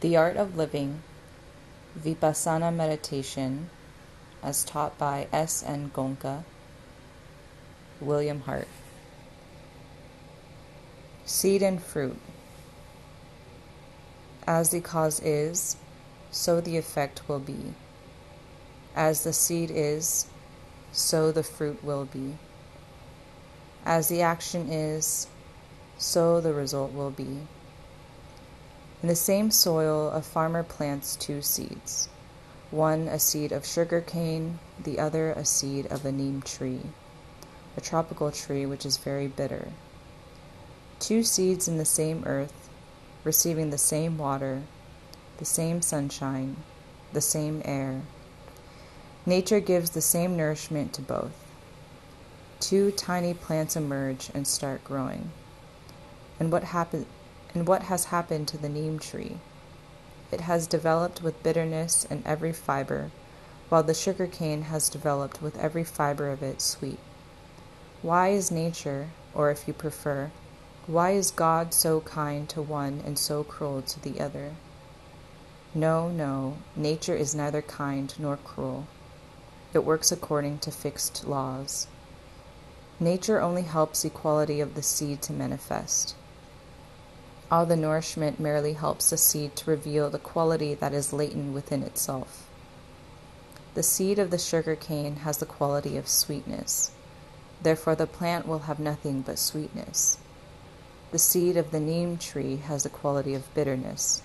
The Art of Living, Vipassana Meditation, as taught by S. N. Goenka, William Hart. Seed and fruit. As the cause is, so the effect will be. As the seed is, so the fruit will be. As the action is, so the result will be. In the same soil, a farmer plants two seeds one a seed of sugar cane, the other a seed of a neem tree, a tropical tree which is very bitter. Two seeds in the same earth, receiving the same water, the same sunshine, the same air. Nature gives the same nourishment to both. Two tiny plants emerge and start growing. And what happen, and what has happened to the neem tree? It has developed with bitterness in every fiber, while the sugar cane has developed with every fiber of it sweet. Why is nature, or if you prefer, why is God so kind to one and so cruel to the other? No, no, nature is neither kind nor cruel. It works according to fixed laws. Nature only helps equality of the seed to manifest. All the nourishment merely helps the seed to reveal the quality that is latent within itself. The seed of the sugar cane has the quality of sweetness. Therefore, the plant will have nothing but sweetness. The seed of the neem tree has the quality of bitterness.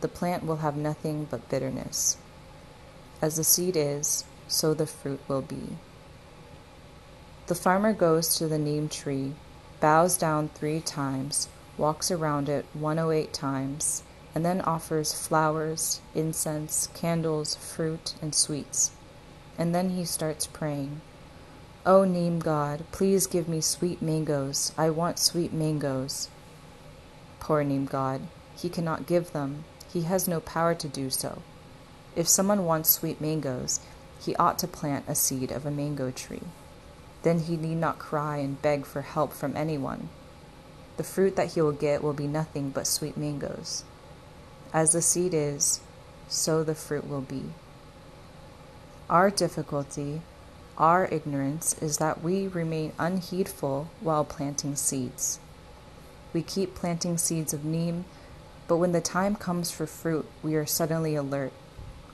The plant will have nothing but bitterness. As the seed is, so the fruit will be. The farmer goes to the neem tree, bows down three times, walks around it 108 times, and then offers flowers, incense, candles, fruit, and sweets. And then he starts praying. O oh, Neem God, please give me sweet mangoes. I want sweet mangoes. Poor Neem God, he cannot give them. He has no power to do so. If someone wants sweet mangoes, he ought to plant a seed of a mango tree. Then he need not cry and beg for help from anyone. The fruit that he will get will be nothing but sweet mangoes. As the seed is, so the fruit will be. Our difficulty, our ignorance, is that we remain unheedful while planting seeds. We keep planting seeds of neem, but when the time comes for fruit, we are suddenly alert.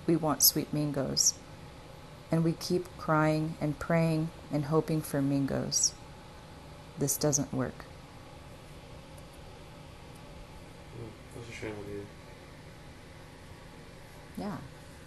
We want sweet mangoes. And we keep crying and praying and hoping for mangoes. This doesn't work. What's a shame with you? Yeah.